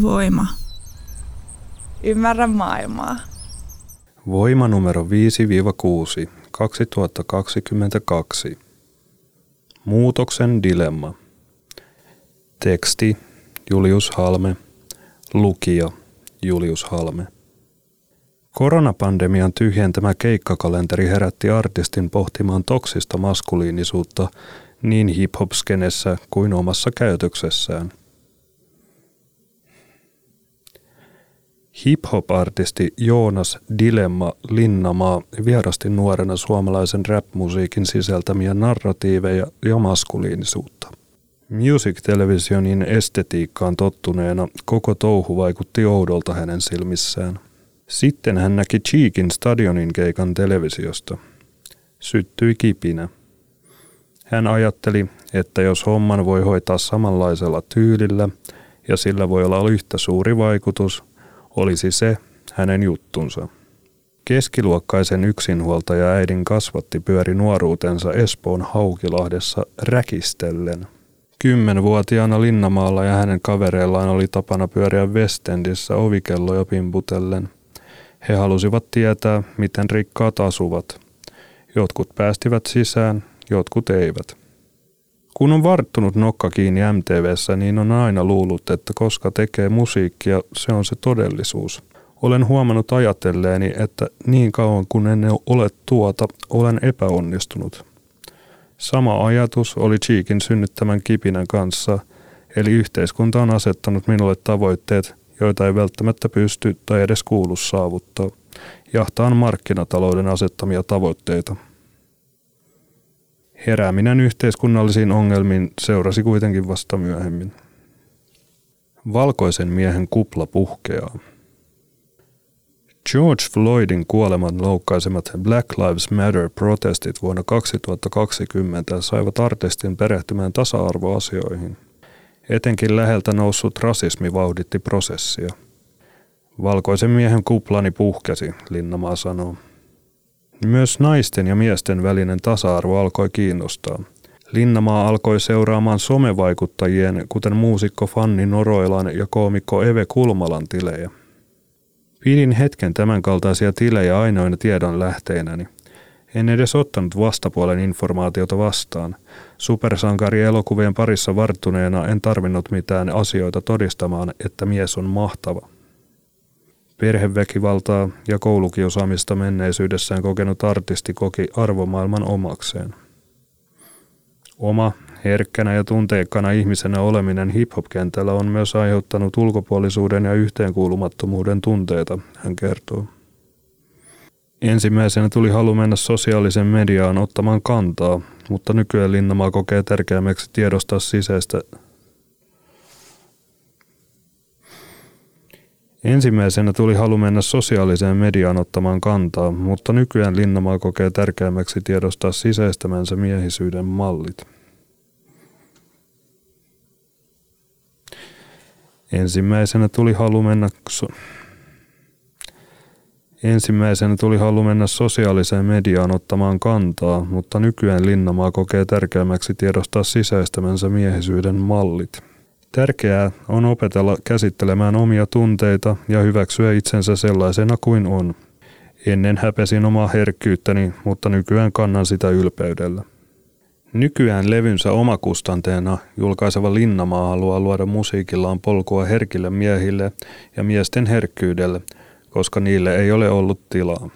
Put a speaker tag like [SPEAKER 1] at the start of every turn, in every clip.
[SPEAKER 1] Voima. Ymmärrä maailmaa.
[SPEAKER 2] Voima numero 5-6, 2022. Muutoksen dilemma. Teksti Julius Halme. Lukija Julius Halme. Koronapandemian tyhjentämä keikkakalenteri herätti artistin pohtimaan toksista maskuliinisuutta niin hip-hop-skenessä kuin omassa käytöksessään – Hip-hop-artisti Joonas Dilemma Linnamaa vierasti nuorena suomalaisen rap-musiikin sisältämiä narratiiveja ja maskuliinisuutta. Music Televisionin estetiikkaan tottuneena koko touhu vaikutti oudolta hänen silmissään. Sitten hän näki Cheekin stadionin keikan televisiosta. Syttyi kipinä. Hän ajatteli, että jos homman voi hoitaa samanlaisella tyylillä ja sillä voi olla yhtä suuri vaikutus – olisi se hänen juttunsa. Keskiluokkaisen yksinhuoltaja äidin kasvatti pyöri nuoruutensa Espoon Haukilahdessa räkistellen. Kymmenvuotiaana Linnamaalla ja hänen kavereillaan oli tapana pyöriä Westendissä ovikelloja pimputellen. He halusivat tietää, miten rikkaat asuvat. Jotkut päästivät sisään, jotkut eivät. Kun on varttunut nokka kiinni MTVssä, niin on aina luullut, että koska tekee musiikkia, se on se todellisuus. Olen huomannut ajatelleeni, että niin kauan kun en ole tuota, olen epäonnistunut. Sama ajatus oli Cheekin synnyttämän kipinän kanssa, eli yhteiskunta on asettanut minulle tavoitteet, joita ei välttämättä pysty tai edes kuulu saavuttaa. Jahtaan markkinatalouden asettamia tavoitteita. Herääminen yhteiskunnallisiin ongelmiin seurasi kuitenkin vasta myöhemmin. Valkoisen miehen kupla puhkeaa. George Floydin kuoleman loukkaisemat Black Lives Matter-protestit vuonna 2020 saivat artistin perehtymään tasa-arvoasioihin. Etenkin läheltä noussut rasismi vauhditti prosessia. Valkoisen miehen kuplani puhkesi, Linnamaa sanoo. Myös naisten ja miesten välinen tasa-arvo alkoi kiinnostaa. Linnamaa alkoi seuraamaan somevaikuttajien, kuten muusikko Fanni Noroilan ja koomikko Eve Kulmalan tilejä. Pidin hetken tämänkaltaisia tilejä ainoina tiedon lähteinäni. En edes ottanut vastapuolen informaatiota vastaan. Supersankari-elokuvien parissa varttuneena en tarvinnut mitään asioita todistamaan, että mies on mahtava. Perheväkivaltaa ja koulukiusaamista menneisyydessään kokenut artisti koki arvomaailman omakseen. Oma, herkkänä ja tunteikkana ihmisenä oleminen hip-hop-kentällä on myös aiheuttanut ulkopuolisuuden ja yhteenkuulumattomuuden tunteita, hän kertoo. Ensimmäisenä tuli halu mennä sosiaalisen mediaan ottamaan kantaa, mutta nykyään Linnamaa kokee tärkeämmäksi tiedostaa sisäistä Ensimmäisenä tuli halu mennä sosiaaliseen mediaan ottamaan kantaa, mutta nykyään Linnamaa kokee tärkeämmäksi tiedostaa sisäistämänsä miehisyyden mallit. Ensimmäisenä tuli halu mennä so- Ensimmäisenä tuli halu mennä sosiaaliseen mediaan ottamaan kantaa, mutta nykyään Linnamaa kokee tärkeämmäksi tiedostaa sisäistämänsä miehisyyden mallit. Tärkeää on opetella käsittelemään omia tunteita ja hyväksyä itsensä sellaisena kuin on. Ennen häpesin omaa herkkyyttäni, mutta nykyään kannan sitä ylpeydellä. Nykyään levynsä omakustanteena julkaiseva Linnamaa haluaa luoda musiikillaan polkua herkille miehille ja miesten herkkyydelle, koska niille ei ole ollut tilaa.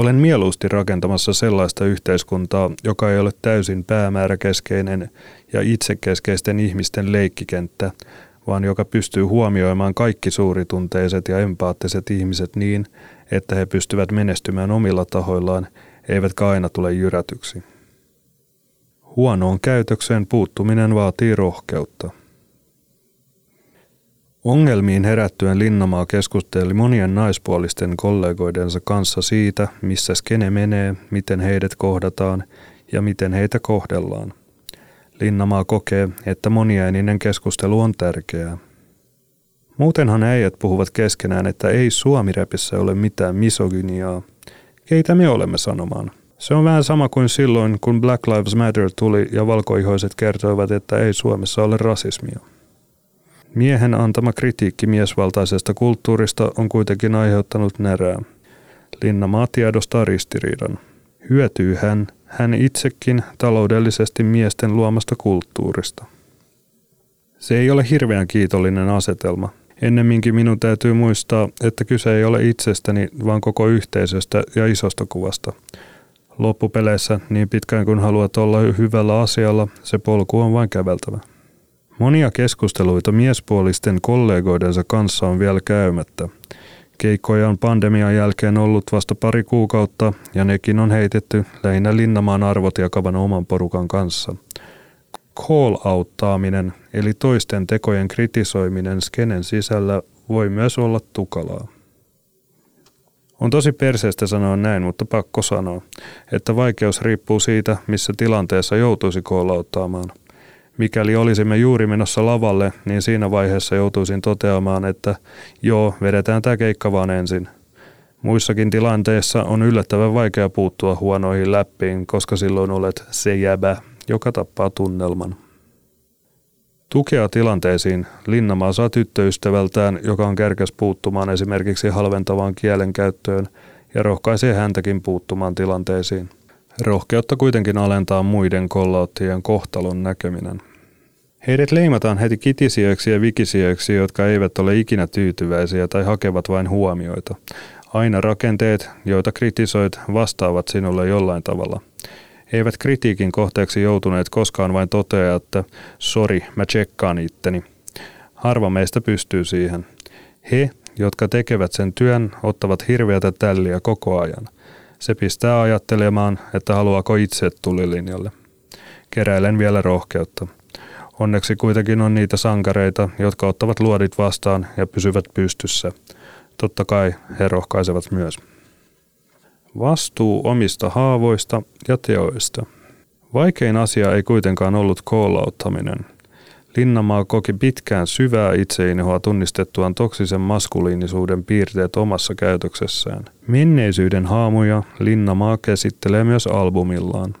[SPEAKER 2] Olen mieluusti rakentamassa sellaista yhteiskuntaa, joka ei ole täysin päämääräkeskeinen ja itsekeskeisten ihmisten leikkikenttä, vaan joka pystyy huomioimaan kaikki suuritunteiset ja empaattiset ihmiset niin, että he pystyvät menestymään omilla tahoillaan, eivätkä aina tule jyrätyksi. Huonoon käytökseen puuttuminen vaatii rohkeutta. Ongelmiin herättyen Linnamaa keskusteli monien naispuolisten kollegoidensa kanssa siitä, missä skene menee, miten heidät kohdataan ja miten heitä kohdellaan. Linnamaa kokee, että moniäininen keskustelu on tärkeää. Muutenhan äijät puhuvat keskenään, että ei suomiräpissä ole mitään misogyniaa. Keitä me olemme sanomaan? Se on vähän sama kuin silloin, kun Black Lives Matter tuli ja valkoihoiset kertoivat, että ei Suomessa ole rasismia. Miehen antama kritiikki miesvaltaisesta kulttuurista on kuitenkin aiheuttanut närää. Linnamaa tiedostaa ristiriidan. Hyötyy hän, hän itsekin taloudellisesti miesten luomasta kulttuurista. Se ei ole hirveän kiitollinen asetelma. Ennemminkin minun täytyy muistaa, että kyse ei ole itsestäni, vaan koko yhteisöstä ja isosta kuvasta. Loppupeleissä, niin pitkään kuin haluat olla hyvällä asialla, se polku on vain käveltävä. Monia keskusteluita miespuolisten kollegoidensa kanssa on vielä käymättä. Keikkoja on pandemian jälkeen ollut vasta pari kuukautta ja nekin on heitetty lähinnä Linnamaan arvot jakavan oman porukan kanssa. Call-outtaaminen eli toisten tekojen kritisoiminen skenen sisällä voi myös olla tukalaa. On tosi perseestä sanoa näin, mutta pakko sanoa, että vaikeus riippuu siitä, missä tilanteessa joutuisi koolauttaamaan. Mikäli olisimme juuri menossa lavalle, niin siinä vaiheessa joutuisin toteamaan, että joo, vedetään tämä keikka vaan ensin. Muissakin tilanteissa on yllättävän vaikea puuttua huonoihin läppiin, koska silloin olet se jäbä, joka tappaa tunnelman. Tukea tilanteisiin Linnamaa saa tyttöystävältään, joka on kärkäs puuttumaan esimerkiksi halventavaan kielenkäyttöön ja rohkaisee häntäkin puuttumaan tilanteisiin. Rohkeutta kuitenkin alentaa muiden kollauttien kohtalon näkeminen. Heidät leimataan heti kitisijöiksi ja vikisijöiksi, jotka eivät ole ikinä tyytyväisiä tai hakevat vain huomioita. Aina rakenteet, joita kritisoit, vastaavat sinulle jollain tavalla. He eivät kritiikin kohteeksi joutuneet koskaan vain totea, että sori, mä tsekkaan itteni. Harva meistä pystyy siihen. He, jotka tekevät sen työn, ottavat hirveätä tälliä koko ajan. Se pistää ajattelemaan, että haluaako itse tulilinjalle. Keräilen vielä rohkeutta. Onneksi kuitenkin on niitä sankareita, jotka ottavat luodit vastaan ja pysyvät pystyssä. Totta kai he rohkaisevat myös. Vastuu omista haavoista ja teoista. Vaikein asia ei kuitenkaan ollut koolauttaminen. Linnamaa koki pitkään syvää itseinohoa tunnistettuaan toksisen maskuliinisuuden piirteet omassa käytöksessään. Menneisyyden haamuja Linnamaa käsittelee myös albumillaan.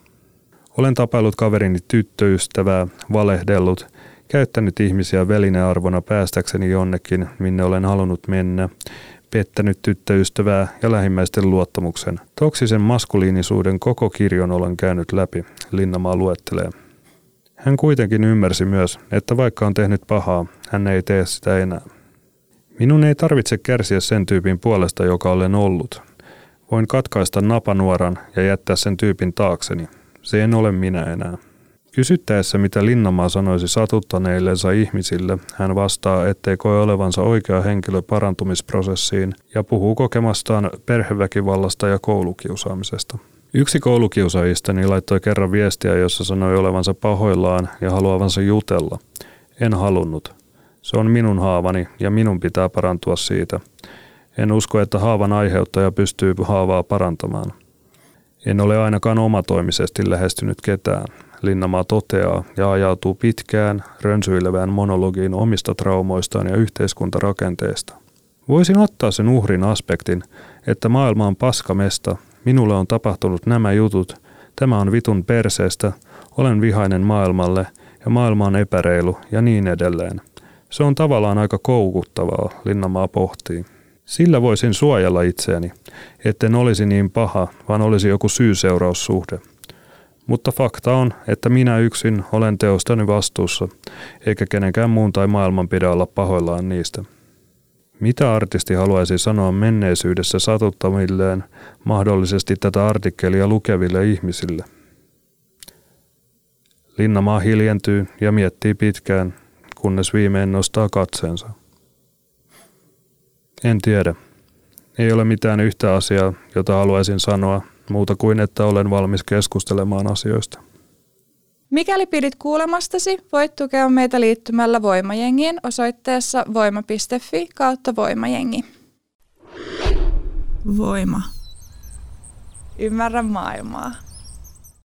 [SPEAKER 2] Olen tapaillut kaverini tyttöystävää, valehdellut, käyttänyt ihmisiä välinearvona päästäkseni jonnekin, minne olen halunnut mennä, pettänyt tyttöystävää ja lähimmäisten luottamuksen. Toksisen maskuliinisuuden koko kirjon olen käynyt läpi, Linnamaa luettelee. Hän kuitenkin ymmärsi myös, että vaikka on tehnyt pahaa, hän ei tee sitä enää. Minun ei tarvitse kärsiä sen tyypin puolesta, joka olen ollut. Voin katkaista napanuoran ja jättää sen tyypin taakseni. Se en ole minä enää. Kysyttäessä, mitä Linnamaa sanoisi satuttaneillensa ihmisille, hän vastaa, ettei koe olevansa oikea henkilö parantumisprosessiin ja puhuu kokemastaan perheväkivallasta ja koulukiusaamisesta. Yksi koulukiusaajistani laittoi kerran viestiä, jossa sanoi olevansa pahoillaan ja haluavansa jutella. En halunnut. Se on minun haavani ja minun pitää parantua siitä. En usko, että haavan aiheuttaja pystyy haavaa parantamaan. En ole ainakaan omatoimisesti lähestynyt ketään. Linnamaa toteaa ja ajautuu pitkään rönsyilevään monologiin omista traumoistaan ja yhteiskuntarakenteesta. Voisin ottaa sen uhrin aspektin, että maailma on paskamesta, minulle on tapahtunut nämä jutut, tämä on vitun perseestä, olen vihainen maailmalle ja maailma on epäreilu ja niin edelleen. Se on tavallaan aika koukuttavaa, Linnamaa pohtii. Sillä voisin suojella itseäni, etten olisi niin paha, vaan olisi joku syy-seuraussuhde. Mutta fakta on, että minä yksin olen teostani vastuussa, eikä kenenkään muun tai maailman pidä olla pahoillaan niistä. Mitä artisti haluaisi sanoa menneisyydessä satuttamilleen mahdollisesti tätä artikkelia lukeville ihmisille? Linnamaa hiljentyy ja miettii pitkään, kunnes viimein nostaa katseensa. En tiedä. Ei ole mitään yhtä asiaa, jota haluaisin sanoa, muuta kuin että olen valmis keskustelemaan asioista.
[SPEAKER 1] Mikäli pidit kuulemastasi, voit tukea meitä liittymällä Voimajengiin osoitteessa voima.fi kautta voimajengi. Voima. Ymmärrä maailmaa.